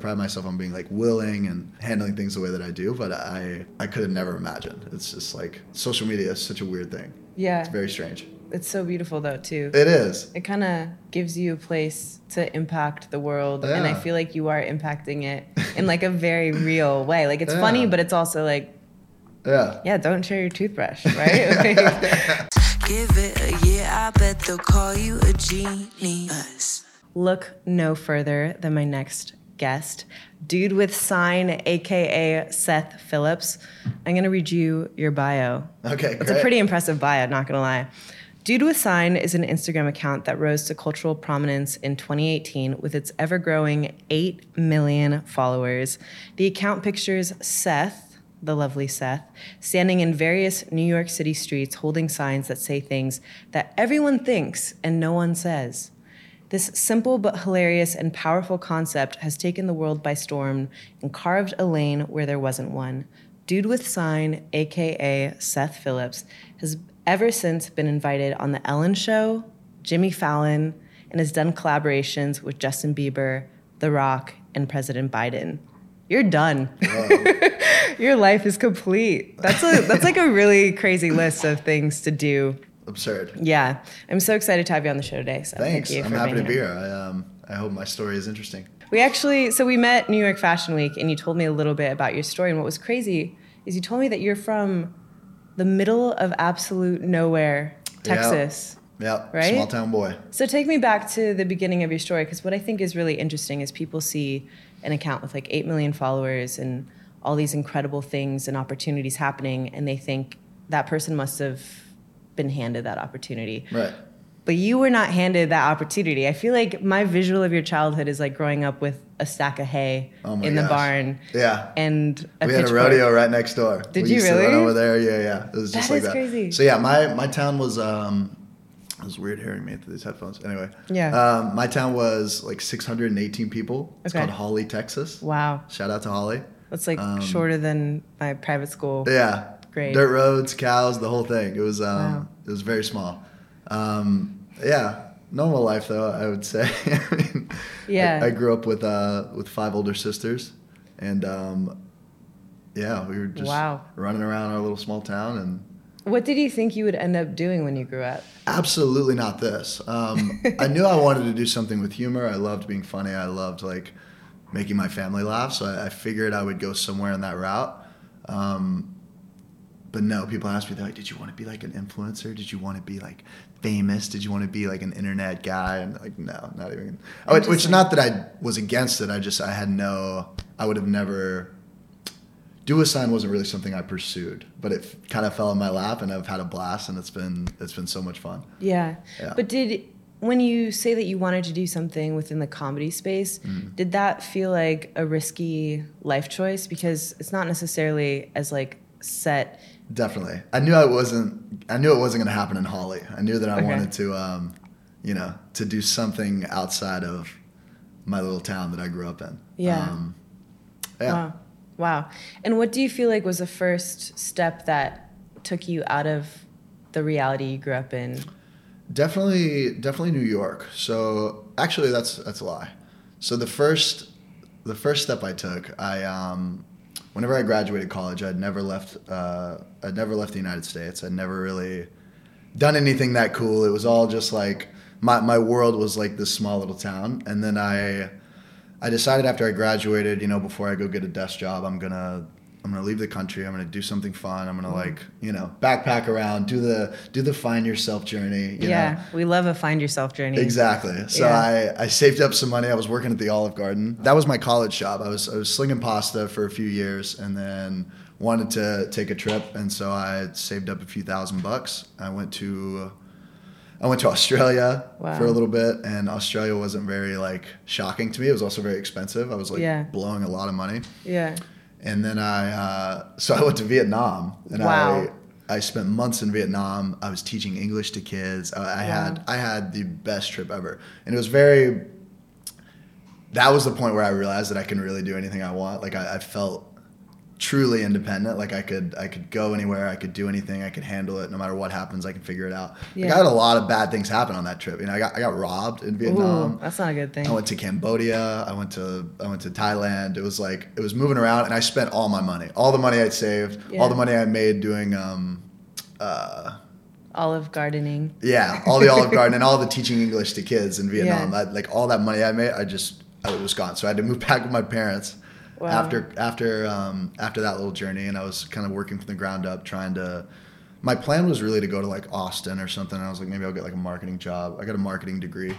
pride myself on being like willing and handling things the way that I do, but I I could have never imagined. It's just like social media is such a weird thing. Yeah. It's very strange. It's so beautiful though too. It is. It kind of gives you a place to impact the world, and I feel like you are impacting it in like a very real way. Like it's Yeah. funny, but it's also like, Yeah. yeah, don't share your toothbrush, right? Like, Give it a year, I bet they'll call you a genius. look no further than my next guest, dude with sign, aka Seth Phillips. I'm gonna read you your bio. Okay, It's a pretty impressive bio, not gonna lie. Dude with Sign is an Instagram account that rose to cultural prominence in 2018 with its ever growing 8 million followers. The account pictures Seth, the lovely Seth, standing in various New York City streets holding signs that say things that everyone thinks and no one says. This simple but hilarious and powerful concept has taken the world by storm and carved a lane where there wasn't one. Dude with Sign, aka Seth Phillips, has ever since been invited on The Ellen Show, Jimmy Fallon, and has done collaborations with Justin Bieber, The Rock, and President Biden. You're done. Your life is complete. That's a that's like a really crazy list of things to do. Absurd. Yeah, I'm so excited to have you on the show today. So Thanks. Thank you I'm happy to be here. I um I hope my story is interesting. We actually, so we met New York Fashion Week, and you told me a little bit about your story. And what was crazy is you told me that you're from the middle of absolute nowhere. Texas. Yeah. Right? Small town boy. So take me back to the beginning of your story, because what I think is really interesting is people see an account with like 8 million followers and all these incredible things and opportunities happening, and they think that person must have been handed that opportunity. Right. But you were not handed that opportunity. I feel like my visual of your childhood is like growing up with a stack of hay Oh in the gosh. barn Yeah. and a we had a rodeo right next door. Did we you used To run really? over there, yeah, yeah. It was just That like that. crazy. So yeah, my my town was um, it was weird hearing me through these headphones. Anyway, Yeah. Um, my town was like 618 people. It's Okay. called Hawley, Texas. Wow. Shout out to Hawley. That's like Um, shorter than my private school. Yeah. Grade. Dirt roads, cows, the whole thing. It was um, Wow. it was very small. Um, yeah. Normal life though, I would say. I mean, Yeah. I, I grew up with uh, with five older sisters, and um, yeah, we were just Wow. running around our little small town and. What did you think you would end up doing when you grew up? Absolutely not this. Um, I knew I wanted to do something with humor. I loved being funny. I loved like making my family laugh. So I, I figured I would go somewhere in that route. Um, but no, people ask me, they're like, "Did you want to be like an influencer? Did you want to be like famous? Did you want to be like an internet guy?" And like, no, not even. Oh, which, not that I was against it. I just I had no. I would have never. Do a sign wasn't really something I pursued, but it kind of fell in my lap, and I've had a blast, and it's been it's been so much fun. Yeah. Yeah. But did when you say that you wanted to do something within the comedy space, Mm-hmm. did that feel like a risky life choice because it's not necessarily as like set Definitely. I knew I wasn't. I knew it wasn't going to happen in Hawley. I knew that I Okay. wanted to, um, you know, to do something outside of my little town that I grew up in. Yeah. Um, yeah. Wow. Wow. And what do you feel like was the first step that took you out of the reality you grew up in? Definitely, definitely New York. So actually, that's that's a lie. So the first, the first step I took, I um, whenever I graduated college, I'd never left. Uh, I'd never left the United States. I'd never really done anything that cool. It was all just like my my world was like this small little town. And then I, I decided after I graduated, you know, before I go get a desk job, I'm gonna I'm gonna leave the country. I'm gonna do something fun. I'm gonna mm. like you know backpack around, do the do the find yourself journey. You yeah. know? We love a find yourself journey. Exactly. So Yeah. I, I saved up some money. I was working at the Olive Garden. That was my college job. I was I was slinging pasta for a few years, and then wanted to take a trip, and so I saved up a few thousand bucks. I went to I went to Australia Wow. for a little bit, and Australia wasn't very like shocking to me. It was also very expensive. I was like Yeah. blowing a lot of money, Yeah. And then I uh, so I went to Vietnam, and Wow. I I spent months in Vietnam. I was teaching English to kids. I, I had I had the best trip ever, and it was very. That was the point where I realized that I can really do anything I want. Like I, I felt truly independent. Like I could I could go anywhere, I could do anything, I could handle it. No matter what happens, I can figure it out. Like I had a lot of bad things happen on that trip. You know, I got I got robbed in Ooh, Vietnam. that's not a good thing. I went to Cambodia. I went to I went to Thailand. It was like it was moving around, and I spent all my money, all the money I'd saved, Yeah. all the money I made doing, um, uh, Olive gardening. yeah, all the Olive Garden and all the teaching English to kids in Vietnam. Yeah. I, like all that money I made, I just I, it was gone. So I had to move back with my parents Wow. after after um, after that little journey, and I was kind of working from the ground up, trying to. My plan was really to go to like Austin or something. I was like, maybe I'll get like a marketing job. I got a marketing degree.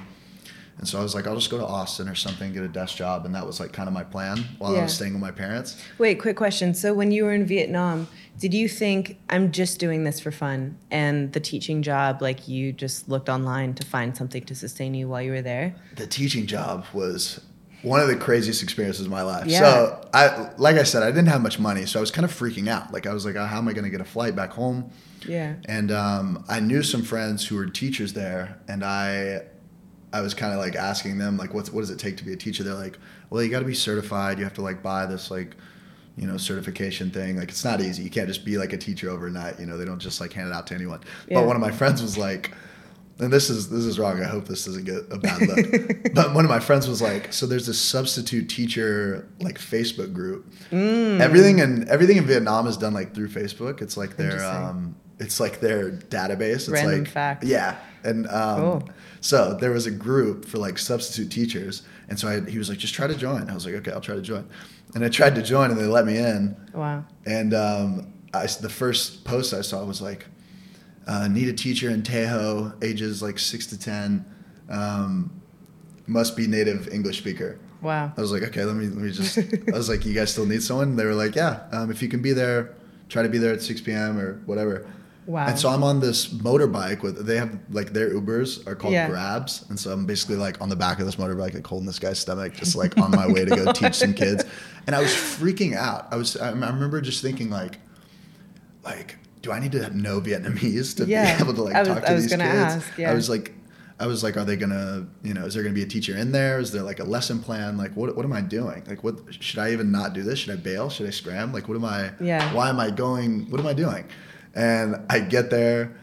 And so I was like, I'll just go to Austin or something, get a desk job, and that was like kind of my plan while I was staying with my parents. Wait, quick question. So when you were in Vietnam, did you think I'm just doing this for fun and the teaching job like you just looked online to find something to sustain you while you were there? the teaching job was one of the craziest experiences of my life. Yeah. So I, like I said, I didn't have much money, so I was kind of freaking out. Like I was like, oh, how am I going to get a flight back home? Yeah. And um, I knew some friends who were teachers there, and I, I was kind of like asking them like, what's what does it take to be a teacher? They're like, well, you got to be certified. You have to like buy this like, you know, certification thing. Like it's not easy. You can't just be like a teacher overnight. You know, they don't just like hand it out to anyone. Yeah. But one of my friends was like, and this is this is wrong. I hope this doesn't get a bad look. but one of my friends was like, so there's this substitute teacher like Facebook group. Mm. Everything and everything in Vietnam is done like through Facebook. It's like their um, it's like their database. It's Random like fact. yeah, and um, Cool. so there was a group for like substitute teachers, and so I, he was like, just try to join. I was like, okay, I'll try to join, and I tried to join, and they let me in. Wow. And um, I, the first post I saw was like, uh, need a teacher in Tejo, ages like six to ten, um, must be native English speaker. Wow. I was like, okay, let me let me just. I was like, you guys still need someone? They were like, yeah, um, if you can be there, try to be there at six p.m. or whatever. Wow. And so I'm on this motorbike with they have like their Ubers are called Yeah. Grabs, and so I'm basically like on the back of this motorbike, like holding this guy's stomach, just like on my way to go teach some kids. And I was freaking out. I was I remember just thinking like, like, do I need to know Vietnamese to Yeah. be able to like was- talk to these kids? ask, yeah. I was like, I was like, are they gonna, you know, is there gonna be a teacher in there? Is there like a lesson plan? Like, what, what am I doing? Like, what should I even not do this? Should I bail? Should I scram? Like, what am I? Yeah. Why am I going? What am I doing? And I get there,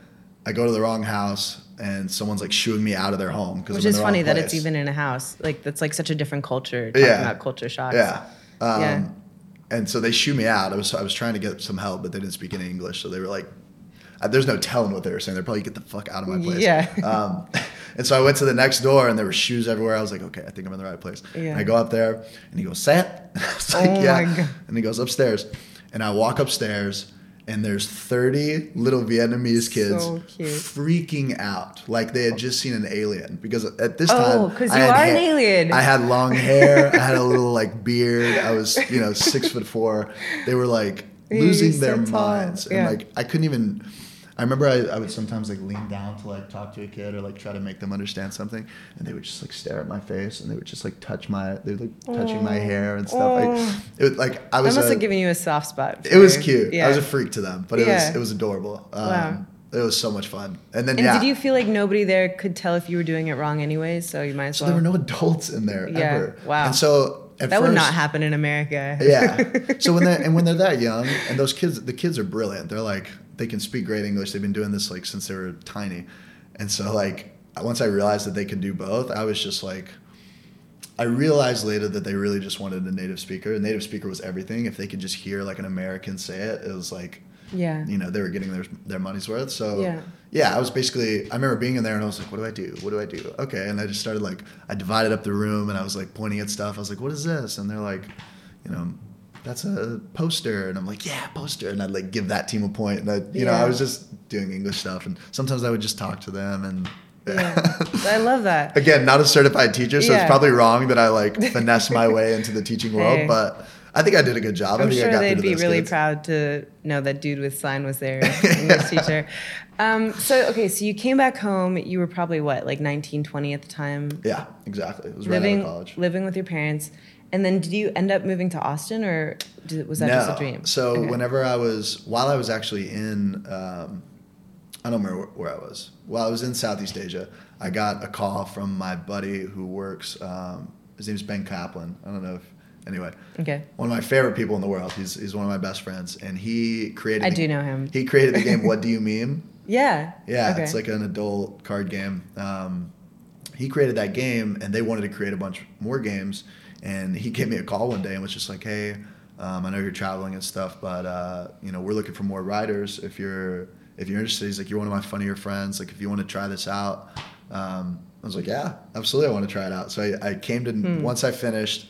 I go to the wrong house, and someone's like shooing me out of their home because Which is funny that it's even in a house. Like that's like such a different culture. Talking Yeah. about culture shocks. Yeah. Um, Yeah. And so they shoo me out. I was I was trying to get some help, but they didn't speak any English, so they were like, "There's no telling what they were saying. They're probably get the fuck out of my place." Yeah. Um, and so I went to the next door, and there were shoes everywhere. I was like, "Okay, I think I'm in the right place." Yeah. And I go up there, and he goes, "Say it." I was like, Oh "Yeah." And he goes upstairs, and I walk upstairs. And there's 30 little Vietnamese kids So freaking out like they had just seen an alien because at this time Oh, time I you had are an alien. I had long hair. I had a little like beard. I was, you know, six foot four. They were like losing so their tall. minds, and Yeah. like I couldn't even. I remember I, I would sometimes like lean down to like talk to a kid or like try to make them understand something, and they would just like stare at my face and they would just like touch my, they were like touching my hair and stuff. Like it was like I That was. must a- have given you a soft spot. it was cute. Yeah. I was a freak to them, but it Yeah. was it was adorable. Um, Wow. It was so much fun, and then and yeah. did you feel like nobody there could tell if you were doing it wrong anyways? So you might as so well. there were no adults in there Yeah. ever. Wow. And so at that would not happen in America. yeah. So when they and when they're that young, and those kids, the kids are brilliant. They're like they can speak great English. They've been doing this like since they were tiny, and so like once I realized that they could do both, I was just like. I realized later that they really just wanted a native speaker. A native speaker was everything. If they could just hear like an American say it, it was like, Yeah. you know, they were getting their their money's worth. So Yeah. yeah, I was basically. I remember being in there and I was like, "What do I do? What do I do?" Okay, and I just started like I divided up the room and I was like pointing at stuff. I was like, "What is this?" And they're like, "You know, that's a poster." And I'm like, "Yeah, poster." And I'd like give that team a point. And I, you know, I was just doing English stuff. And sometimes I would just talk to them. And Yeah. I love that. again, not a certified teacher, so Yeah. it's probably wrong that I like finesse my way into the teaching world. Hey. But I think I did a good job. I I'm sure they'd be really kids. proud to know that dude with sign was their English teacher. Um, so okay, so you came back home. You were probably what, like 19, 20 at the time, Yeah, exactly. It was right out of college. living with your parents. And then did you end up moving to Austin, or did, was that just a dream? So Okay. whenever I was, while I was actually in, um, I don't remember where I was. While I was in Southeast Asia, I got a call from my buddy who works. Um, his name's Ben Kaplan. I don't know if anyway. Okay. One of my favorite people in the world. He's he's one of my best friends, and he created. I the- do know him. He created the game. what do you meme? Yeah. Yeah, Okay. it's like an adult card game. Um, he created that game, and they wanted to create a bunch more games. And he gave me a call one day and was just like, "Hey, um, I know you're traveling and stuff, but uh, you know we're looking for more writers. If you're if you're interested, he's like, you're one of my funnier friends. Like, if you want to try this out." Um, I was like, "Yeah, absolutely, I want to try it out." So I, I came to Hmm. once I finished,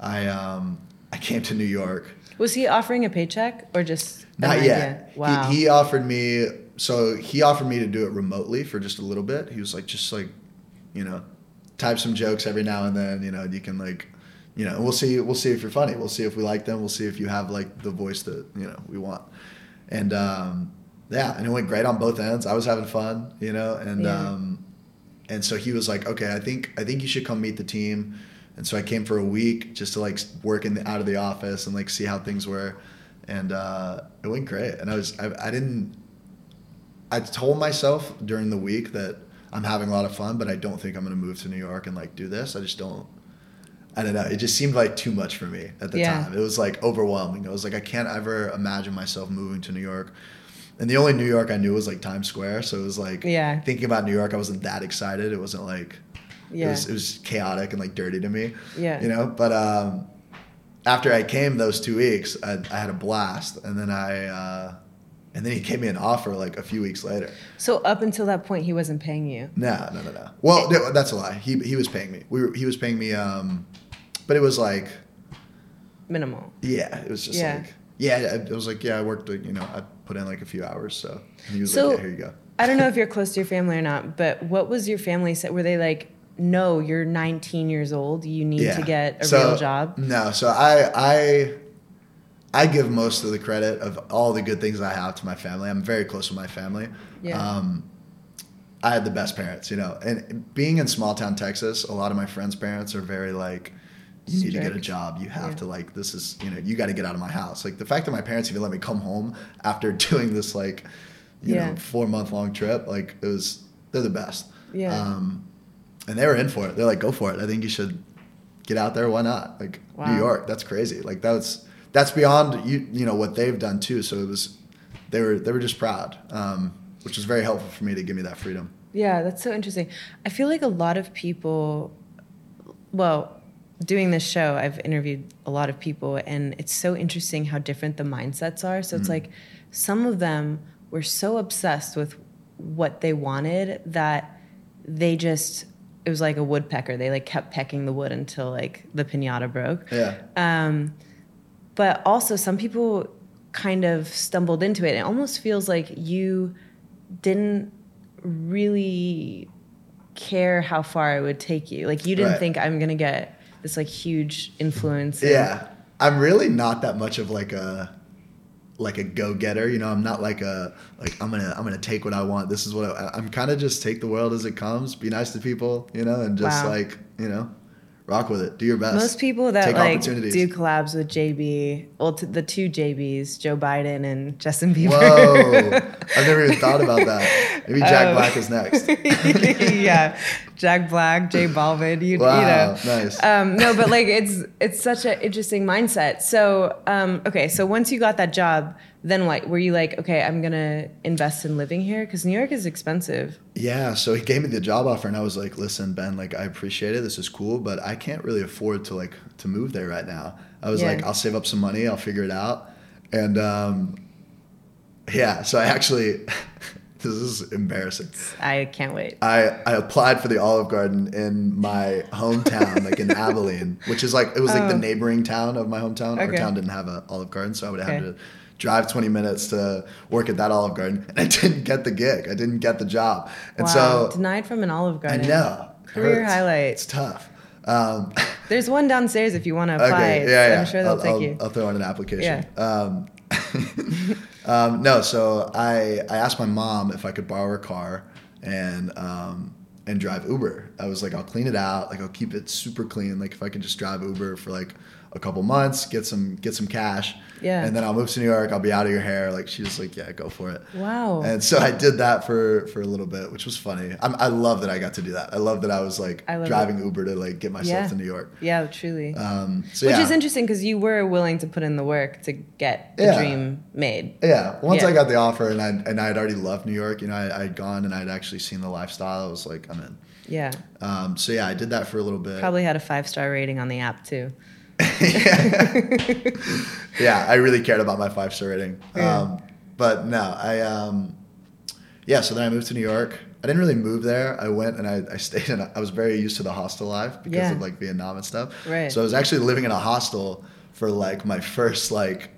I um, I came to New York. Was he offering a paycheck or just Not idea? yet. Wow. He, he offered me so he offered me to do it remotely for just a little bit. He was like, just like, you know, type some jokes every now and then. You know, you can like, you know, we'll see. We'll see if you're funny. We'll see if we like them. We'll see if you have like the voice that you know we want. And um, yeah, and it went great on both ends. I was having fun, you know, and Yeah. um, and so he was like, okay, I think I think you should come meet the team. And so I came for a week just to like work in the, out of the office and like see how things were, and uh, it went great. And I was I, I didn't. I told myself during the week that I'm having a lot of fun, but I don't think I'm going to move to New York and like do this. I just don't. I don't know. It just seemed like too much for me at the Yeah. time. It was like overwhelming. I was like, I can't ever imagine myself moving to New York. And the only New York I knew was like Times Square. So it was like Yeah. thinking about New York, I wasn't that excited. It wasn't like it was it was chaotic and like dirty to me. Yeah. You know, but um after I came those two weeks, I, I had a blast, and then I, uh, and then he gave me an offer like a few weeks later. So up until that point, he wasn't paying you. No, no, no, no. Well, no, that's a lie. He he was paying me. We were, he was paying me, um, but it was like, Minimal. yeah, it was just Yeah. like, yeah, it was like, yeah, I worked, you know, I put in like a few hours, so he was So- like, yeah, here you go. I don't know if you're close to your family or not, but what was your family say? Were they like, no, you're 19 years old. You need to get a So- real job? No, so I I I give most of the credit of all the good things I have to my family. I'm very close with my family. Yeah. Um, I had the best parents, you know. And being in small town Texas, a lot of my friends' parents are very like, you need to get a job. You have Yeah. to like this is you know you got to get out of my house. Like the fact that my parents even let me come home after doing this like you Yeah. know four month long trip, like it was they're the best. Yeah. Um, and they were in for it. They're like, go for it. I think you should get out there. Why not? Like Wow. New York, that's crazy. Like that's that's beyond you you know what they've done too. So it was they were they were just proud, um, which was very helpful for me to give me that freedom. Yeah, that's so interesting. I feel like a lot of people, well, doing this show, I've interviewed a lot of people, and it's so interesting how different the mindsets are. So it's like some of them were so obsessed with what they wanted that they just, it was like a woodpecker. They like kept pecking the wood until like the pinata broke. Yeah. Um, but also, some people kind of stumbled into it. It almost feels like you didn't really care how far it would take you. Like you didn't Right. think I'm gonna get this like huge influence. in- Yeah. I'm really not that much of like a like a go getter. You know, I'm not like a like I'm gonna I'm gonna take what I want. This is what I, I'm kind of just take the world as it comes. Be nice to people. You know, and just Wow. like you know, rock with it. Do your best. Most people that Take like do collabs with JB, well, t- the two JBs, Joe Biden and Justin Bieber. Whoa! I've never even thought about that. Maybe Jack Um, Black is next. yeah, Jack Black, J Balvin, you, Wow, you know. nice. Um, no, but like it's it's such an interesting mindset. So um, okay, so once you got that job, then what? Were you like, okay, I'm gonna invest in living here because New York is expensive. Yeah, so he gave me the job offer, and I was like, "Listen, Ben, like I appreciate it. This is cool, but I can't really afford to like to move there right now." I was Yeah. like, "I'll save up some money. I'll figure it out." And um, yeah, so I actually, this is embarrassing. I can't wait. I, I applied for the Olive Garden in my hometown, like in Abilene, which is like it was like the Oh. neighboring town of my hometown. Our town didn't have an Olive Garden, so I would have had to drive 20 minutes to work at that Olive Garden, and I didn't get the gig. I didn't get the job, and wow, so denied from an Olive Garden. I know Career hurts. highlight. It's tough. Um, There's one downstairs if you want to apply. okay, yeah, yeah. I'm sure they'll I'll, take I'll, you. I'll throw in an application. Yeah. Um, um, no, so I I asked my mom if I could borrow her car and um, and drive Uber. I was like, I'll clean it out, like I'll keep it super clean. Like if I could just drive Uber for like a couple months, get some get some cash, Yeah. and then I'll move to New York. I'll be out of your hair. Like she's just like, yeah, go for it. Wow. And so I did that for for a little bit, which was funny. I'm, I love that I got to do that. I love that I was like I driving Uber to like get myself Yeah. to New York. yeah, truly. Um, so Which yeah, is interesting because you were willing to put in the work to get the Yeah. dream made. Yeah, once. I got the offer and I and I had already loved New York, you know, I had gone and I'd actually seen the lifestyle. I was like, I'm in. Yeah. Um, so yeah, I did that for a little bit. Probably had a five star rating on the app too. Yeah, yeah, I really cared about my five star rating. Yeah. Um, but no, I um, yeah. So then I moved to New York. I didn't really move there. I went and I, I stayed in. A, I was very used to the hostel life because Yeah. of like Vietnam and stuff. Right. So I was actually living in a hostel for like my first like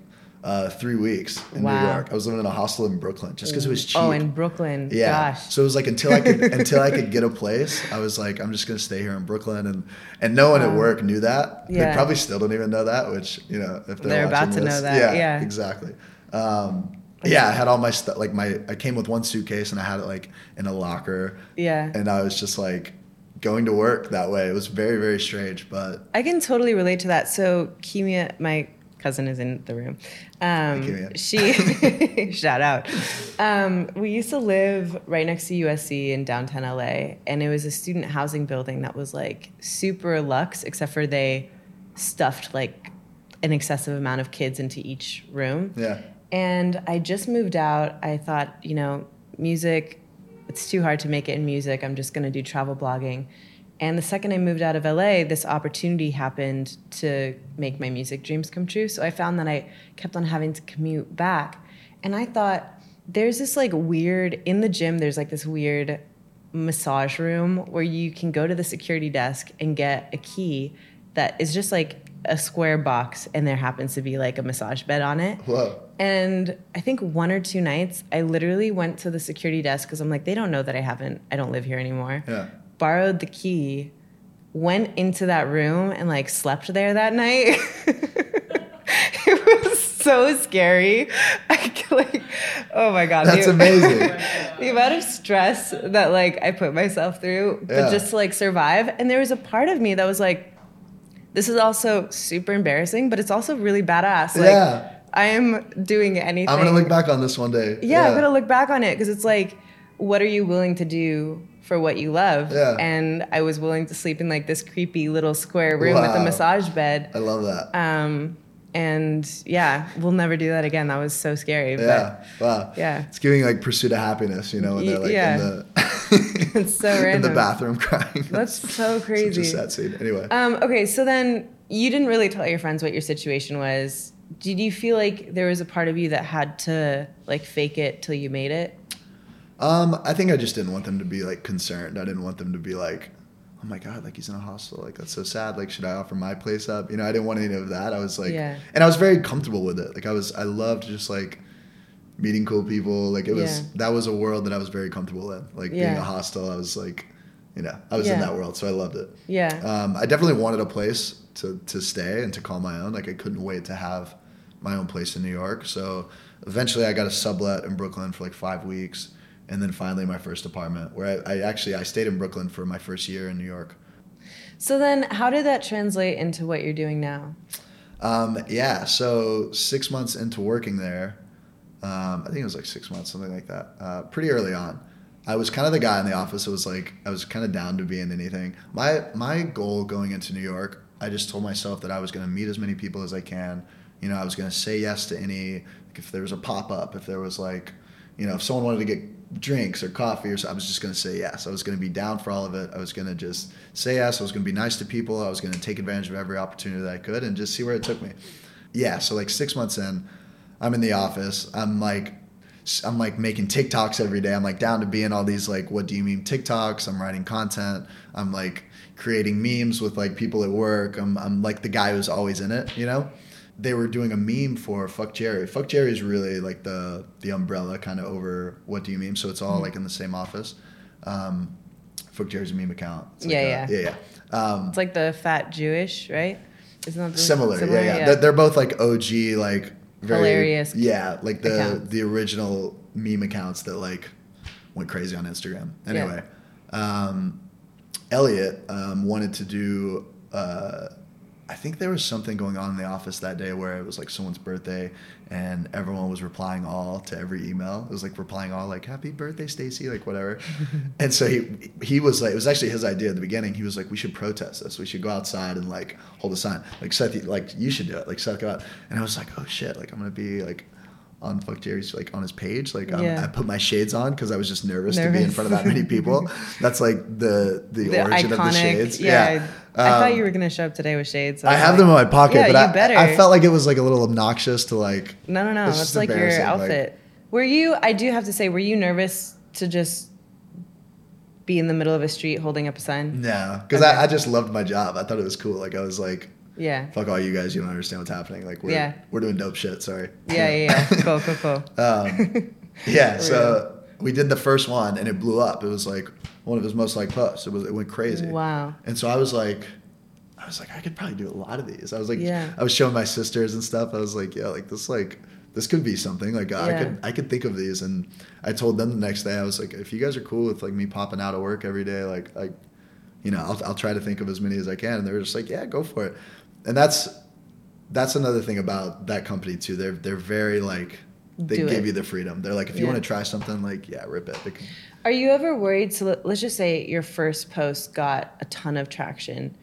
uh, three weeks in New York. I was living in a hostel in Brooklyn just because it was cheap. Oh, in Brooklyn. Yeah. Gosh. So it was like until I could until I could get a place, I was like, I'm just gonna stay here in Brooklyn, and and no one at work knew that. Yeah. They probably still don't even know that. Which you know, if they're, They're about to know this- that, yeah. exactly. Um, yeah, I had all my stuff. Like my, I came with one suitcase and I had it like in a locker, Yeah. and I was just like going to work that way. It was very very strange, but I can totally relate to that. So Kimia, my cousin, is in the room. Um, Kimia. she shout out. Um, we used to live right next to USC in downtown LA, and it was a student housing building that was like super luxe, except for they stuffed like an excessive amount of kids into each room. yeah, And I just moved out. I thought, you know, music, it's too hard to make it in music. I'm just going to do travel blogging. And the second I moved out of LA, this opportunity happened to make my music dreams come true. So I found that I kept on having to commute back. And I thought, there's this like weird, in the gym, there's like this weird massage room where you can go to the security desk and get a key that is just like a square box and there happens to be like a massage bed on it. whoa, And I think one or two nights, I literally went to the security desk because I'm like, they don't know that I haven't, I don't live here anymore. yeah. Borrowed the key, went into that room and like slept there that night. it was so scary. I like, oh my god, That's the- amazing. the amount of stress that like I put myself through, but Yeah. just to like survive. And there was a part of me that was like, this is also super embarrassing, but it's also really badass. Like, Yeah. I am doing anything. I'm gonna look back on this one day. Yeah, I'm gonna look back on it because it's like, what are you willing to do for what you love? Yeah. And I was willing to sleep in like this creepy little square room with a massage bed. I love that. Um, and yeah, we'll never do that again. That was so scary. yeah, wow. yeah. It's giving like pursuit of happiness, you know, when they're like Yeah. in the It's so random. in the bathroom crying. That's so Such crazy. a sad scene. Anyway, Um, okay, so then you didn't really tell your friends what your situation was. Did you feel like there was a part of you that had to like fake it till you made it? Um, I think I just didn't want them to be like concerned. I didn't want them to be like, "Oh my god, like he's in a hostel. Like that's so sad. Like should I offer my place up?" You know, I didn't want any of that. I was like, Yeah. and I was very comfortable with it. Like I was, I loved just like meeting cool people. Like it was Yeah. that was a world that I was very comfortable in. Like being a hostel, I was like, you know, I was in that world, so I loved it. Yeah. Um, I definitely wanted a place to, to stay and to call my own. Like I couldn't wait to have my own place in New York. So eventually I got a sublet in Brooklyn for like five weeks. And then finally my first apartment where I, I actually, I stayed in Brooklyn for my first year in New York. So then, how did that translate into what you're doing now? Um, yeah. So six months into working there, um, I think it was like six months, something like that. Uh, pretty early on, I was kind of the guy in the office. It was like I was kind of down to be in anything. My my goal going into New York, I just told myself that I was going to meet as many people as I can. You know, I was going to say yes to any. Like if there was a pop up, if there was like, you know, if someone wanted to get drinks or coffee or so, I was just going to say yes. I was going to be down for all of it. I was going to just say yes. I was going to be nice to people. I was going to take advantage of every opportunity that I could and just see where it took me. Yeah. So like six months in, I'm in the office. I'm like, I'm like making TikToks every day. I'm like down to being all these like, what do you meme TikToks? I'm writing content. I'm like creating memes with like people at work. I'm, I'm like the guy who's always in it, you know? They were doing a meme for Fuck Jerry. Fuck Jerry is really like the the umbrella kind of over what do you meme. So it's all like in the same office. Um, Fuck Jerry's a meme account. Like Yeah, a- yeah, yeah. Um, It's like the fat Jewish, right? Isn't that the- similar, yeah, yeah. They're, they're both like OG, like very Hilarious Yeah, like the accounts. the original meme accounts that like went crazy on Instagram. Anyway, um, Elliot um, wanted to do uh, I think there was something going on in the office that day where it was like someone's birthday and everyone was replying all to every email. It was like replying all like "Happy birthday, Stacy," like whatever. and so he he was like, it was actually his idea at the beginning. He was like, "We should protest this. We should go outside and like hold a sign. Like Seth, like you should do it. Like Seth, go out." And I was like, "Oh shit! Like I'm gonna be like." on Fuck Jerry's like on his page. Like um, Yeah. I put my shades on because I was just nervous, to be in front of that many people. That's like the the, The origin iconic. of the shades. Yeah. I, I thought Um, you were gonna show up today with shades. I was have like, them in my pocket, Yeah, but you I, better. I felt like it was like a little obnoxious to like. No, no, no. It's That's like your embarrassing, like- outfit. were you? I do have to say, were you nervous to just be in the middle of a street holding up a sign? No, because Okay. I, I just loved my job. I thought it was cool. Like I was like, Yeah. fuck all you guys. You don't understand what's happening. Like we're Yeah. we're doing dope shit. Sorry. Yeah, yeah, yeah. cool, cool, cool. Um, yeah. So we did the first one and it blew up. It was like one of his most liked posts. It was it went crazy. Wow. And so I was like, I was like, I could probably do a lot of these. I was like, Yeah. I was showing my sisters and stuff. I was like, yeah, like this, like this could be something. Like I could, I could think of these. And I told them the next day, I was like, if you guys are cool with like me popping out of work every day, like, like, you know, I'll, I'll try to think of as many as I can. And they were just like, yeah, go for it. And that's, that's another thing about that company too. They're, they're very like, they Do give it. you the freedom. They're like, if you Yeah. want to try something, like, yeah, rip it. Are you ever worried? So let- let's just say your first post got a ton of traction.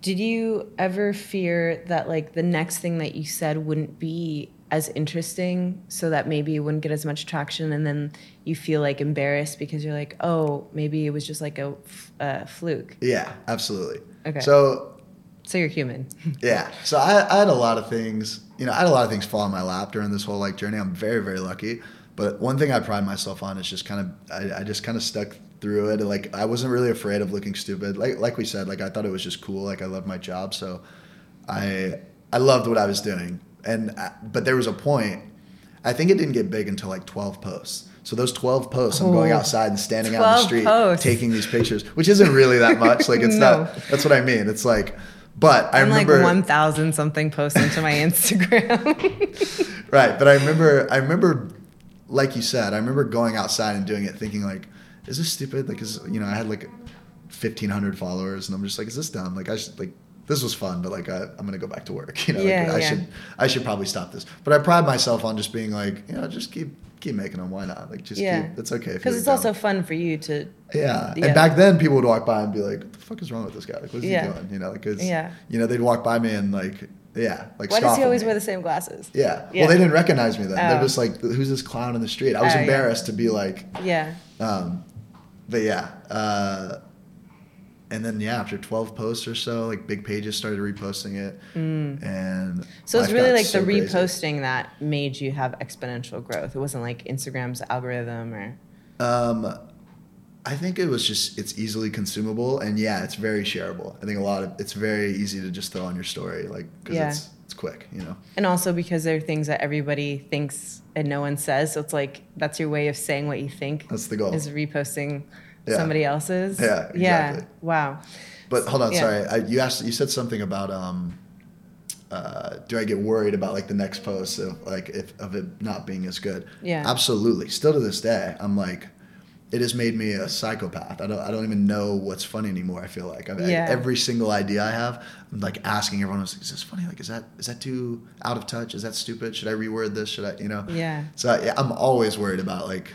Did you ever fear that like the next thing that you said wouldn't be as interesting, so that maybe it wouldn't get as much traction, and then you feel like embarrassed because you're like, oh, maybe it was just like a, f- a fluke. yeah, absolutely. Okay. So So you're human. Yeah. So I, I had a lot of things, you know, I had a lot of things fall in my lap during this whole like journey. I'm very, very lucky. But one thing I pride myself on is just kind of, I, I just kind of stuck through it. Like I wasn't really afraid of looking stupid. Like, like we said, like I thought it was just cool. Like I loved my job. So I, I loved what I was doing. And, I, but there was a point, I think it didn't get big until like 12 posts. So those 12 posts, I'm going Oh. outside and standing out in the street, posts. taking these pictures, which isn't really that much. Like it's No. not, that's what I mean. It's like, but I I'm remember like 1,000 something posting to my Instagram. Right, but I remember, I remember, like you said, I remember going outside and doing it, thinking like, "Is this stupid?" Like, is you know, I had like fifteen hundred followers, and I'm just like, "Is this dumb?" Like, I should like, this was fun, but like, I, I'm gonna go back to work. You know, Yeah, like, I yeah. should, I should probably stop this. But I pride myself on just being like, you know, just keep, keep making them. Why not? Like, just Yeah. keep. It's okay Because it's dumb. also fun for you to. Yeah. Yeah. And back then, people would walk by and be like, "What the fuck is wrong with this guy? Like, what is Yeah. he doing?" You know, because Yeah. you know, they'd walk by me and like, yeah, like. Why does he always me. wear the same glasses? Yeah. Yeah. Well, they didn't recognize me then. They're Oh. just like, who's this clown in the street? I was Oh, embarrassed to be like, Yeah. um, but yeah. Uh, and then yeah, after 12 posts or so, like big pages started reposting it, and Mm. So it's really like so the crazy. reposting that made you have exponential growth. It wasn't like Instagram's algorithm or. Um, I think it was just it's easily consumable, and yeah, it's very shareable. I think a lot of it's very easy to just throw on your story, like because Yeah. it's it's quick, you know. And also because there are things that everybody thinks and no one says. So it's like that's your way of saying what you think That's the goal. is reposting Yeah. somebody else's. Yeah, Yeah. exactly. Wow. But hold on, Yeah. sorry. I, you asked, you said something about um, uh, do I get worried about like the next post of like if of it not being as good? Yeah. absolutely. Still to this day, I'm like, it has made me a psychopath. I don't, I don't even know what's funny anymore. I feel like I've, Yeah. every single idea I have, I'm like asking everyone, else, is this funny? Like, is that is that too out of touch? Is that stupid? Should I reword this? Should I, you know? Yeah. So yeah, I'm always worried about like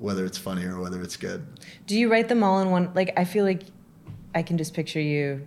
whether it's funny or whether it's good. Do you write them all in one? Like, I feel like I can just picture you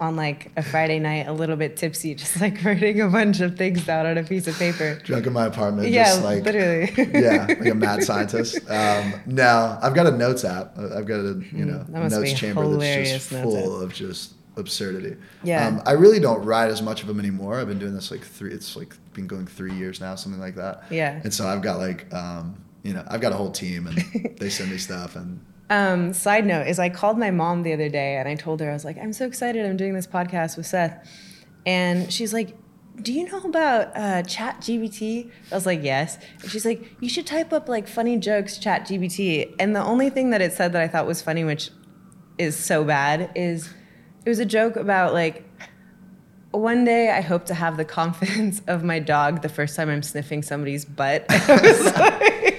on like a Friday night, a little bit tipsy, just like writing a bunch of things down on a piece of paper. Drunk in my apartment, yeah, just like literally. yeah, like a mad scientist. Um, no, I've got a notes app. Uh, I've got a you know Mm, notes chamber that's just full of just absurdity. Yeah. Um, I really don't write as much of them anymore. I've been doing this like three. It's like been going three years now, something like that. Yeah. And so I've got like um, you know I've got a whole team and they send me stuff and Um, side note is I called my mom the other day and I told her I was like, I'm so excited I'm doing this podcast with Seth, and she's like, Do you know about uh, ChatGPT? I was like, Yes. And she's like, You should type up like funny jokes ChatGPT. And the only thing that it said that I thought was funny, which is so bad, is it was a joke about like. One day, I hope to have the confidence of my dog the first time I'm sniffing somebody's butt. I was like,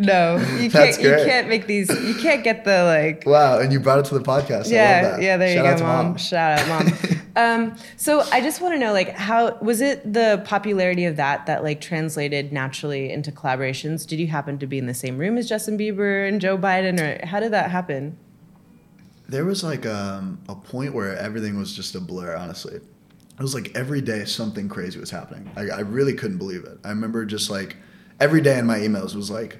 No, you can't. You can't make these. You can't get the like. Wow, and you brought it to the podcast. Yeah, that. yeah. There Shout you go, to mom. Shout out, mom. um, so I just want to know, like, how was it the popularity of that that like translated naturally into collaborations? Did you happen to be in the same room as Justin Bieber and Joe Biden, or how did that happen? There was like um, a point where everything was just a blur, honestly. It was like every day something crazy was happening. I, I really couldn't believe it. I remember just like every day in my emails was like,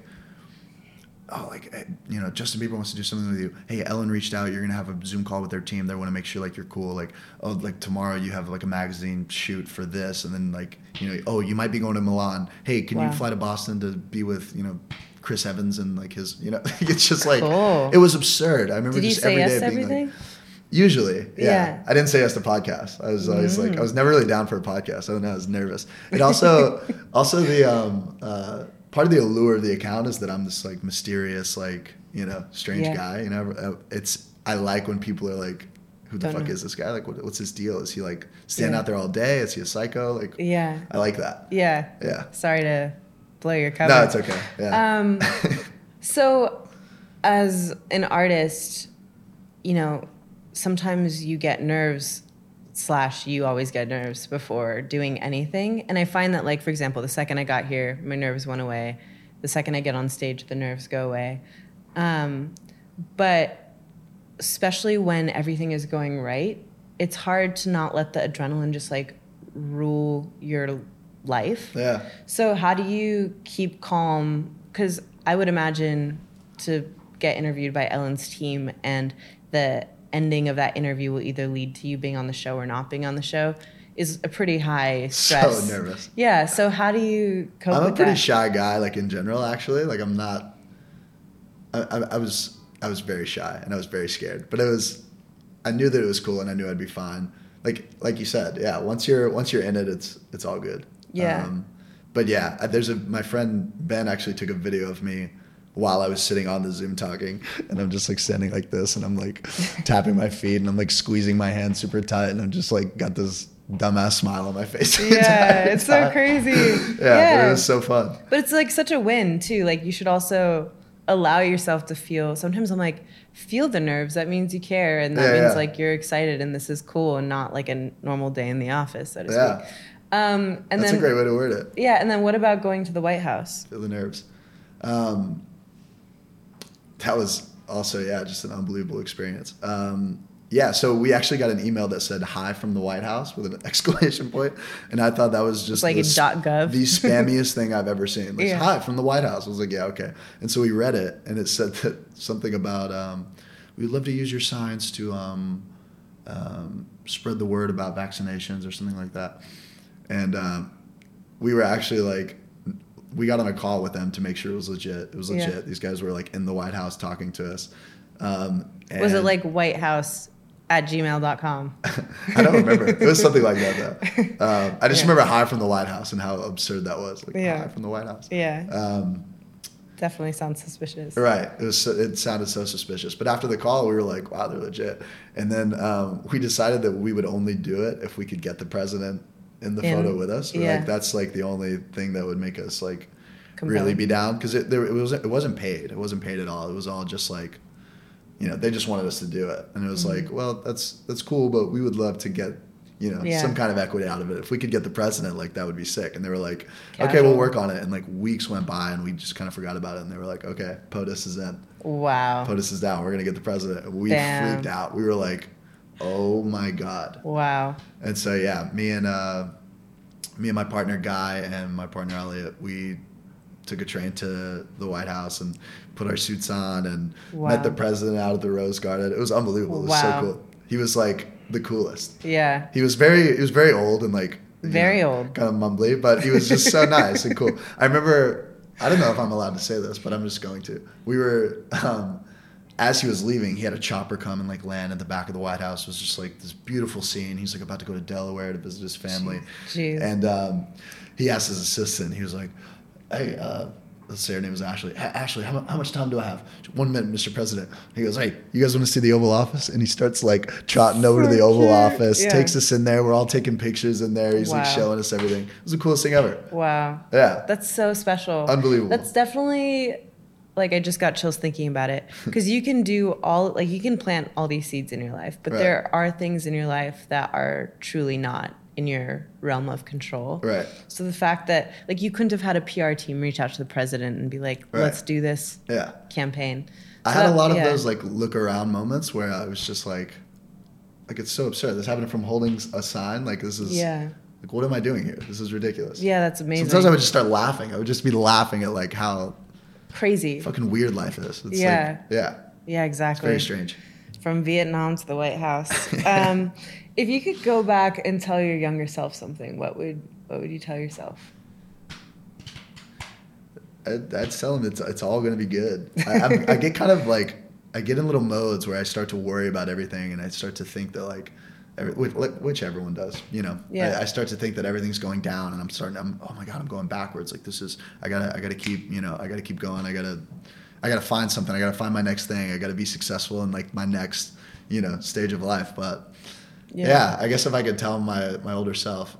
oh, like, eh, you know, Justin Bieber wants to do something with you. Hey, Ellen reached out. You're going to have a Zoom call with their team. They want to make sure like you're cool. Like, oh, like tomorrow you have like a magazine shoot for this. And then like, you know, oh, you might be going to Milan. Hey, can Wow. you fly to Boston to be with, you know, Chris Evans and like his, you know, it's just like, Cool. it was absurd. I remember Did just every day yes being everything? like, Usually, yeah. Yeah. Mm. I didn't say yes to podcasts. I was always like, I was never really down for a podcast. I don't know. I was nervous. It also, also the um, uh, part of the allure of the account is that I'm this like mysterious, like you know, strange Yeah. guy. You know, Uh, it's I like when people are like, who the Don't fuck know. is this guy? Like, what, what's his deal? Is he like standing Yeah. out there all day? Is he a psycho? Like, Yeah, I like that. yeah. Yeah. Sorry to blow your cover. No, it's okay. Yeah. Um, so, as an artist, you know, sometimes you get nerves slash you always get nerves before doing anything and i find that like for example the second i got here my nerves went away the second i get on stage the nerves go away um, but especially when everything is going right it's hard to not let the adrenaline just like rule your life yeah. so how do you keep calm? Because I would imagine to get interviewed by Ellen's team and the ending of that interview will either lead to you being on the show or not being on the show is a pretty high stress. So nervous. Yeah. So how do you cope I'm a pretty that? shy guy, like in general. Actually, like I'm not. I, I, I was I was very shy and I was very scared, but it was. I knew that it was cool and I knew I'd be fine. Like like you said, yeah. Once you're once you're in it, it's it's all good. Yeah. Um, but yeah, there's a my friend Ben actually took a video of me while I was sitting on the Zoom talking, and I'm just like standing like this, and I'm like tapping my feet, and I'm like squeezing my hand super tight, and I'm just like got this dumbass smile on my face. yeah, it's so crazy. Yeah, but it was so fun. But it's like such a win too. Like you should also allow yourself to feel. Sometimes I'm like, feel the nerves. That means you care, and that Yeah, means yeah. like you're excited, and this is cool, and not like a normal day in the office, so to Yeah. speak. Um, and That's then a great way to word it. yeah, and then what about going to the White House? Feel the nerves. Um, that was also yeah, just an unbelievable experience. Um, yeah, so we actually got an email that said "Hi from the White House" with an exclamation point, and I thought that was just Like a the dot gov. the spammiest thing I've ever seen. Like, Yeah. "Hi from the White House." I was like, "Yeah, okay." And so we read it, and it said that something about um, we'd love to use your signs to um, um, spread the word about vaccinations or something like that. And um, we were actually like, we got on a call with them to make sure it was legit. It was Yeah. legit. These guys were like in the White House talking to us. Um, Was it like White House at gmail.com? I don't remember. It was something like that though. Um, I just Yeah. remember hi from the White House and how absurd that was. Like Yeah. hi from the White House. Yeah, Um, definitely sounds suspicious. Right. It was. It sounded so suspicious. But after the call, we were like, "Wow, they're legit." And then um, we decided that we would only do it if we could get the president in the In- photo with us. We're yeah. Like that's like the only thing that would make us like really be down because it there, it was it wasn't paid. It wasn't paid at all. It was all just like, you know, they just wanted us to do it, and it was Mm-hmm. like, well, that's that's cool, but we would love to get. You know, Yeah. some kind of equity out of it. If we could get the president, like that would be sick. And they were like, "Okay, we'll work on it." And like weeks went by, and we just kind of forgot about it. And they were like, "Okay, POTUS is in." Wow. POTUS is down. We're gonna get the president. And we Damn. freaked out. We were like, "Oh my god!" Wow. And so yeah, me and uh, me and my partner Guy and my partner Elliot, we took a train to the White House and put our suits on and Wow. met the president out at the Rose Garden. It was unbelievable. It was Wow. so cool. He was like the coolest. Yeah. He was very he was very old and like you Very know, old. kind of mumbly, but he was just so nice and cool. I remember I don't know if I'm allowed to say this, but I'm just going to. We were um, as he was leaving, he had a chopper come and like land at the back of the White House. It was just like this beautiful scene. He's like about to go to Delaware to visit his family, Jeez. and um, he asked his assistant. He was like, "Hey." Uh, Let's say her name is Ashley. Ashley, how, how much time do I have? One minute, Mr. President. He goes, Hey, you guys want to see the Oval Office? And he starts like trotting over to the Oval cute. Office, Yeah. takes us in there. We're all taking pictures in there. He's like showing us everything. It was the coolest thing ever. Wow. Yeah. That's so special. Unbelievable. That's definitely like I just got chills thinking about it because you can do all like you can plant all these seeds in your life, but Right. there are things in your life that are truly not in your realm of control. Right. So the fact that like you couldn't have had a PR team reach out to the president and be like, Right. "Let's do this Yeah. campaign." I So had a that- lot of yeah. those like look around moments where I was just like, like it's so absurd. This happened from holding a sign. Like this is Yeah. Like what am I doing here? This is ridiculous. Yeah, that's amazing. Sometimes I would just start laughing. I would just be laughing at like how Crazy. fucking weird life is. It's Yeah. Like, yeah. Yeah, It's exactly. very strange. From Vietnam to the White House. Um, if you could go back and tell your younger self something, what would what would you tell yourself? I'd, I'd tell him it's it's all gonna be good. I, I'm, I get kind of like I get in little modes where I start to worry about everything, and I start to think that like, every, which, which everyone does, you know. Yeah. I, I start to think that everything's going down, and I'm starting. I'm oh my god, I'm going backwards. Like this is I gotta I gotta keep you know I gotta keep going. I gotta I gotta find something. I gotta find my next thing. I gotta be successful in like my next you know stage of life. But Yeah. yeah, I guess if I could tell my my older self,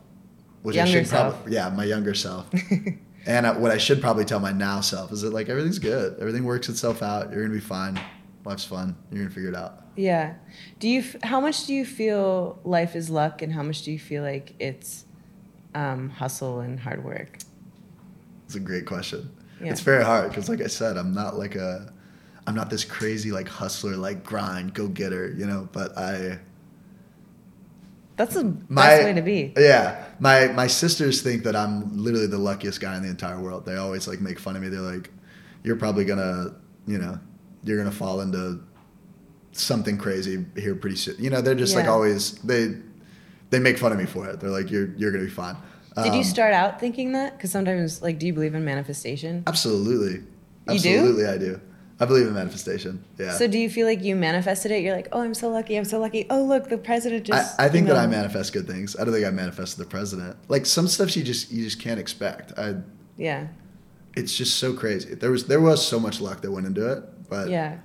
which I should self. probably yeah my younger self. And I, what I should probably tell my now self is that like everything's good, everything works itself out. You're gonna be fine. Life's fun. You're gonna figure it out. Yeah. Do you? f- How much do you feel life is luck, and how much do you feel like it's um, hustle and hard work? It's a great question. Yeah. It's very hard because, like I said, I'm not like a, I'm not this crazy like hustler, like grind, go getter, you know. But I, That's the my best way to be. Yeah, my my sisters think that I'm literally the luckiest guy in the entire world. They always like make fun of me. They're like, "You're probably gonna, you know, you're gonna fall into something crazy here pretty soon." You know, they're just like always they they make fun of me for it. They're like, "You're you're gonna be fine." Did you Um, start out thinking that? Because sometimes, like, do you believe in manifestation? Absolutely, You do? absolutely, I do. I believe in manifestation. Yeah. So do you feel like you manifested it? You're like, oh, I'm so lucky. I'm so lucky. Oh, look, the president just. I, I think that I manifest good things. I don't think I manifested the president. Like some stuff you just you just can't expect. I Yeah. it's just so crazy. There was there was so much luck that went into it, but Yeah.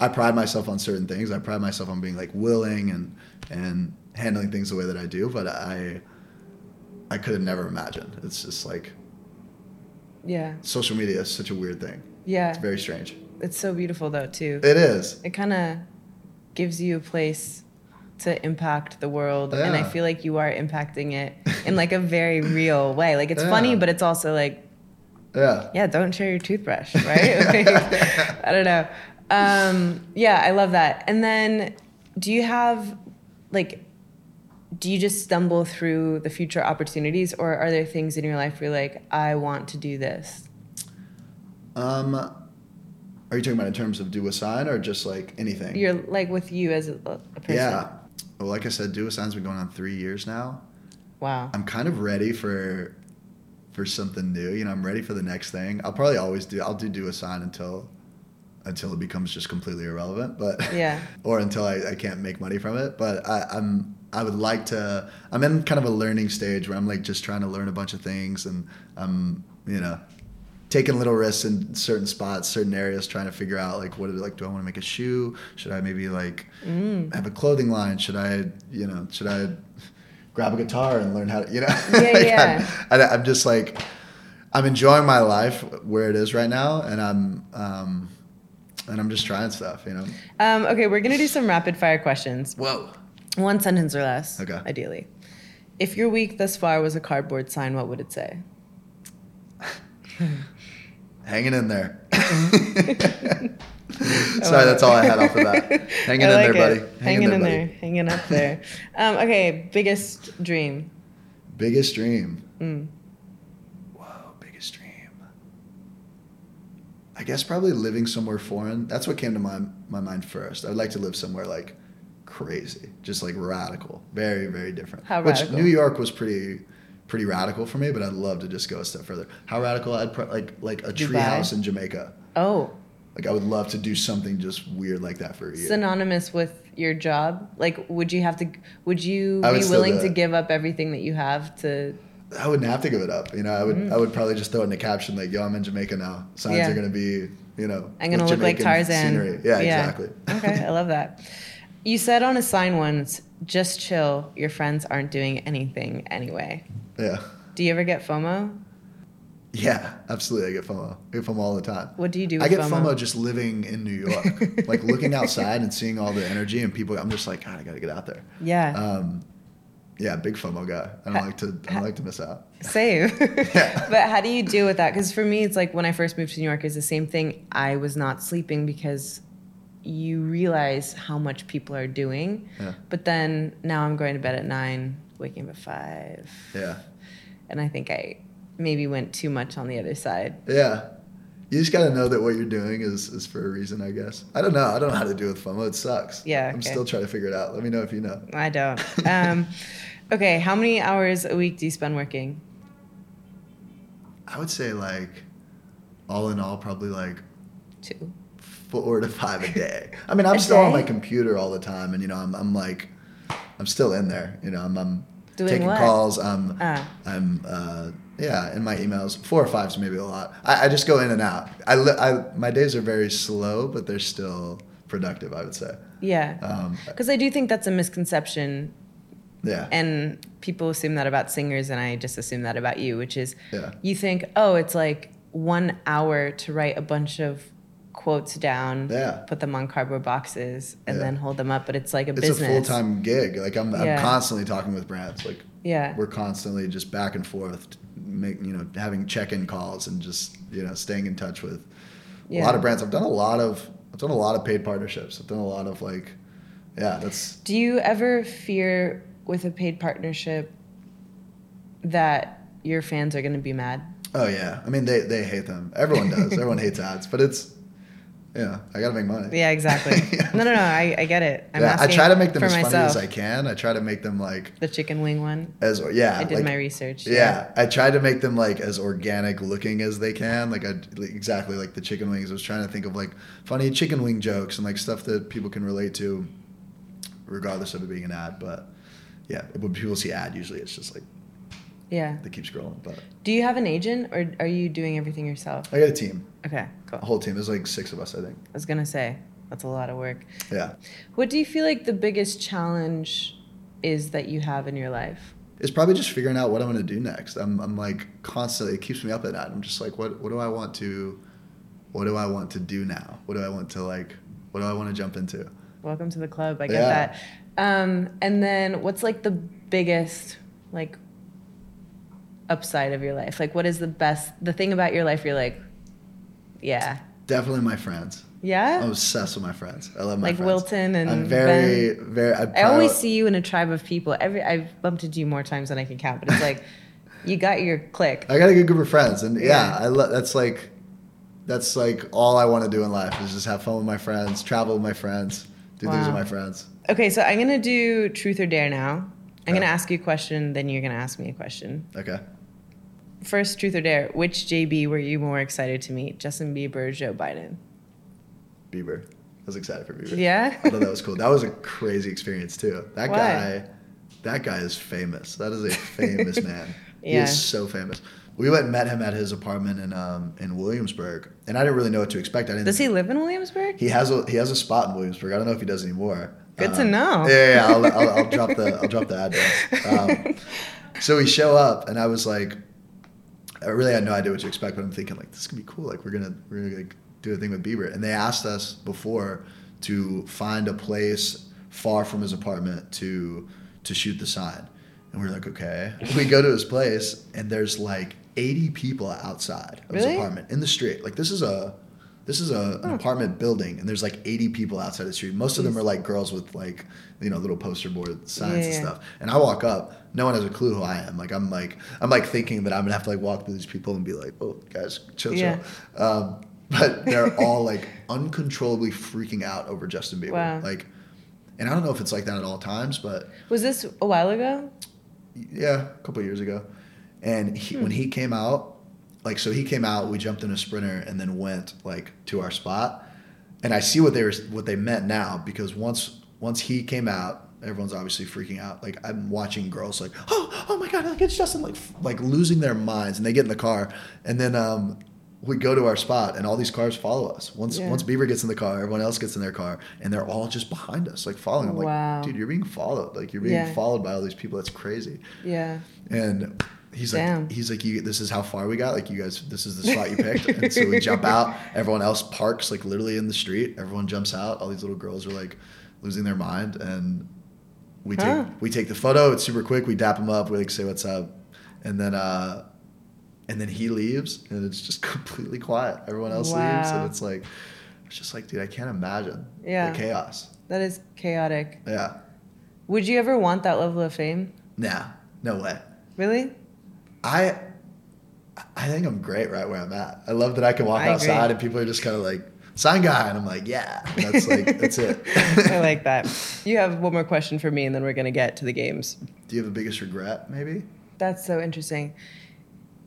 I pride myself on certain things. I pride myself on being like willing and and handling things the way that I do. But I I could have never imagined. It's just like Yeah. social media is such a weird thing. Yeah. It's very strange. It's so beautiful, though, too. It is. it kind of gives you a place to impact the world and i feel like you are impacting it in like a very real way like it's Yeah. funny but it's also like Yeah. yeah don't share your toothbrush right Like, i don't know um, yeah i love that and then do you have like do you just stumble through the future opportunities or are there things in your life where you're like i want to do this Um, are you talking about in terms of Dude with Sign or just like anything? you're like with you as a, a person yeah. Well, like I said, Dude with Sign's been going on three years now. wow I'm kind of ready for for something new. You know, I'm ready for the next thing. I'll probably always do. I'll do do a sign until until it becomes just completely irrelevant. But Yeah. or until I, I can't make money from it. But I, I'm I would like to. I'm in kind of a learning stage where I'm like just trying to learn a bunch of things, and I'm you know taking little risks in certain spots, certain areas, trying to figure out like what like do I want to make a shoe? Should I maybe like Mm. have a clothing line? Should I you know should I grab a guitar and learn how to you know? Yeah, Like, yeah. I'm, I, I'm just like I'm enjoying my life where it is right now, and I'm um, and I'm just trying stuff, you know. Um, okay, we're gonna do some rapid fire questions. Whoa. One sentence or less. Okay. Ideally. If your week thus far was a cardboard sign, what would it say? Hanging in there. Sorry, that's all I had off the bat. Hanging I in like there, buddy. it. Hanging, in buddy. there. Hanging up there. um, okay, biggest dream. Biggest dream. Mm. Whoa, biggest dream. I guess probably living somewhere foreign. That's what came to my my mind first. I'd like to live somewhere like crazy, just like radical, very very different. How Which radical? New York was pretty pretty radical for me, but I'd love to just go a step further. How radical? I'd pro- like like a treehouse in Jamaica. Oh, Like I would love to do something just weird like that for a year. synonymous with your job. Like, would you have to? Would you would be willing to give up everything that you have to? I wouldn't have to give it up. You know, I would I would probably just throw it in a caption like, "Yo, I'm in Jamaica now. Signs Mm. Yeah. are gonna be, you know, I'm gonna look like Jamaican Tarzan. Scenery. Yeah, exactly. okay, I love that. You said on a sign once, "Just chill. Your friends aren't doing anything anyway." yeah. Do you ever get FOMO? Yeah, absolutely. I get FOMO. I get FOMO all the time. What do you do I get FOMO? FOMO just living in New York, like looking outside and seeing all the energy and people. I'm just like, God, I gotta get out there. Yeah. Um, yeah, big FOMO guy. I don't like to. I don't like to miss out. Same. Yeah. But how do you deal with that? Because for me, it's like when I first moved to New York, it's the same thing. I was not sleeping because you realize how much people are doing. Yeah. But then now I'm going to bed at nine, waking up at five. Yeah, And I think I maybe went too much on the other side. yeah. You just gotta know that what you're doing is is for a reason. I guess. I don't know. I don't know how to deal with FOMO. It sucks. Yeah, I'm still trying to figure it out. Let me know if you know. I don't. Um, okay, how many hours a week do you spend working? I would say like, all in all, probably like Two. four to five a day. I mean, I'm A still on my computer all the time, and you know, I'm, I'm like, I'm still in there. You know, I'm, I'm Doing taking what? calls. I'm, Ah. I'm, uh, yeah, in my emails. Four or five is maybe a lot. I, I just go in and out. I, li- I, my days are very slow, but they're still productive. I would say. Yeah. Um, Because I do think that's a misconception yeah. and people assume that about singers and i just assume that about you which is Yeah. you think oh it's like one hour to write a bunch of quotes down Yeah. put them on cardboard boxes and Yeah. then hold them up but it's like a it's business a full time gig. Like I'm, I'm constantly talking with brands. Like yeah we're constantly just back and forth, making you know, having check in calls and just you know, staying in touch with a lot of brands. I've done a lot of, I've done a lot of paid partnerships. I've done a lot of like, yeah, that's do you ever fear with a paid partnership that your fans are going to be mad oh yeah. I mean, they they hate them. Everyone does. Everyone hates ads, but it's, yeah, I gotta make money. yeah exactly Yeah. no no no i, I get it i'm yeah, I try to make them as funny as I can. I try to make them like the chicken wing one as yeah. i did like, my research Yeah, I tried to make them like as organic looking as they can. Like I like, exactly like the chicken wings. I was trying to think of like funny chicken wing jokes and like stuff that people can relate to, regardless of it being an ad. But yeah, when people see ad, usually it's just like yeah they keep scrolling. But do you have an agent or are you doing everything yourself I got a team, okay cool a whole team. There's like six of us, I think. I was gonna say that's a lot of work. Yeah, What do you feel like the biggest challenge is that you have in your life? it's probably just figuring out what I'm gonna do next. I'm I'm like constantly. It keeps me up at night. I'm just like, what what do I want to, what do I want to do now? What do I want to like? What do I want to jump into? Welcome to the club. I get Yeah. that. Um, and then what's like the biggest like upside of your life? Like what is the best the thing about your life you're like, yeah. Definitely my friends. Yeah? I'm obsessed with my friends. I love my Like friends. Wilton and I'm very, very. I, I always see you in a tribe of people. Every I've bumped into you more times than I can count, but it's like you got your click. I got a good group of friends, and yeah, Yeah. I lo- that's like, that's like all I want to do in life is just have fun with my friends, travel with my friends, do things with my friends. Okay, so I'm gonna do truth or dare now. I'm Okay. gonna ask you a question, then you're gonna ask me a question. Okay. First, truth or dare. Which JB were you more excited to meet, Justin Bieber or Joe Biden? Bieber. I was excited for Bieber. Yeah? I thought that was cool. That was a crazy experience too. That Why? guy, that guy is famous. That is a famous man. Yeah. He is so famous. We went and met him at his apartment in um, in Williamsburg, and I didn't really know what to expect. I didn't. Does he live in Williamsburg? He has a he has a spot in Williamsburg. I don't know if he does anymore. Good to Um, know. Yeah, yeah, yeah. I'll, I'll, I'll drop the I'll drop the address. Um, so we show up, and I was like, I really had no idea what to expect, but I'm thinking like this is gonna be cool. Like we're gonna we're gonna like, do a thing with Bieber, and they asked us before to find a place far from his apartment to to shoot the sign, and we are like, okay. We go to his place, and there's like 80 people outside of his apartment in the street. Like this is a this is a, an apartment building, and there's like 80 people outside the street. Most of them are like girls with like you know little poster board signs and Yeah. stuff. And I walk up, no one has a clue who I am. Like I'm like I'm like thinking that I'm gonna have to like walk through these people and be like, oh guys, chill, Yeah. chill. Um, but they're all like uncontrollably freaking out over Justin Bieber. Wow. Like, and I don't know if it's like that at all times, but Was this a while ago? yeah, a couple of years ago. And he, when he came out, like, so he came out, we jumped in a sprinter and then went like to our spot. And I see what they were, what they meant now because once, once he came out, everyone's obviously freaking out. Like I'm watching girls like, oh, oh my god, like it's Justin, like, like losing their minds. And they get in the car, and then um, we go to our spot, and all these cars follow us. Once, Yeah. once Bieber gets in the car, everyone else gets in their car, and they're all just behind us, like following. I'm Wow. like, dude, you're being followed. Like you're being Yeah. followed by all these people. That's crazy Yeah. and He's Damn. like, he's like, you. This is how far we got. Like, you guys, this is the spot you picked. and so we jump out. Everyone else parks like literally in the street. Everyone jumps out. All these little girls are like losing their mind, and we take Huh. we take the photo. It's super quick. We dap him up. We like say what's up, and then uh, and then he leaves, and it's just completely quiet. Everyone else leaves, and it's like, it's just like, dude, I can't imagine Yeah. the chaos. That is chaotic. Yeah, Would you ever want that level of fame? nah, no way. Really? I I think I'm great right where I'm at. I love that I can walk I agree. outside and people are just kind of like sign guy, and I'm like, yeah, that's like that's it. I like that. You have one more question for me, and then we're gonna get to the games. Do you have a biggest regret? Maybe. That's so interesting.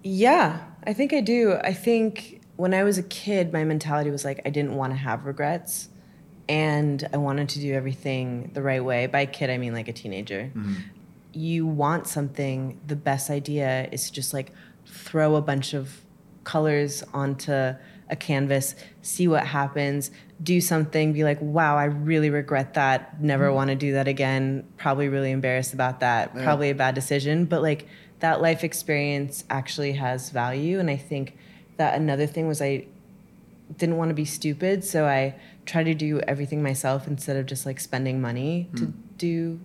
Yeah, I think I do. I think when I was a kid, my mentality was like I didn't want to have regrets and I wanted to do everything the right way. By kid, I mean like a teenager. Mm-hmm. You want something, the best idea is to just like throw a bunch of colors onto a canvas, see what happens, do something, be like, wow, I really regret that. Never mm-hmm. want to do that again. Probably really embarrassed about that. Yeah. Probably a bad decision. But like that life experience actually has value. And I think that another thing was I didn't want to be stupid. So I tried to do everything myself instead of just like spending money to hmm. do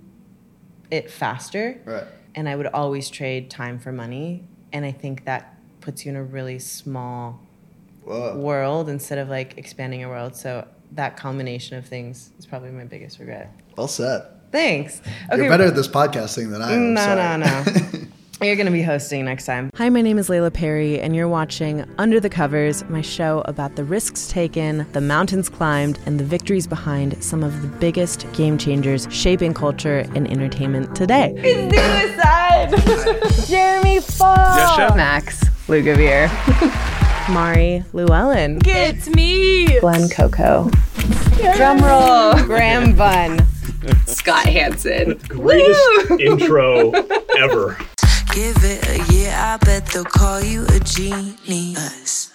it faster Right. and I would always trade time for money. And I think that puts you in a really small Whoa. world instead of like expanding your world. So that combination of things is probably my biggest regret. Well said. Thanks. You're better at this podcast thing than I am. No, sorry. no, no. You're going to be hosting next time. Hi, my name is Layla Perry, and you're watching Under the Covers, my show about the risks taken, the mountains climbed, and the victories behind some of the biggest game changers shaping culture and entertainment today. It's suicide! Jeremy Fall! Yes, chef? Max Lugavere. Mari Llewellyn. It's me, Glenn Coco. Drum roll. Graham Bunn. Scott Hansen. Greatest intro ever. Give it a year, I bet they'll call you a genius.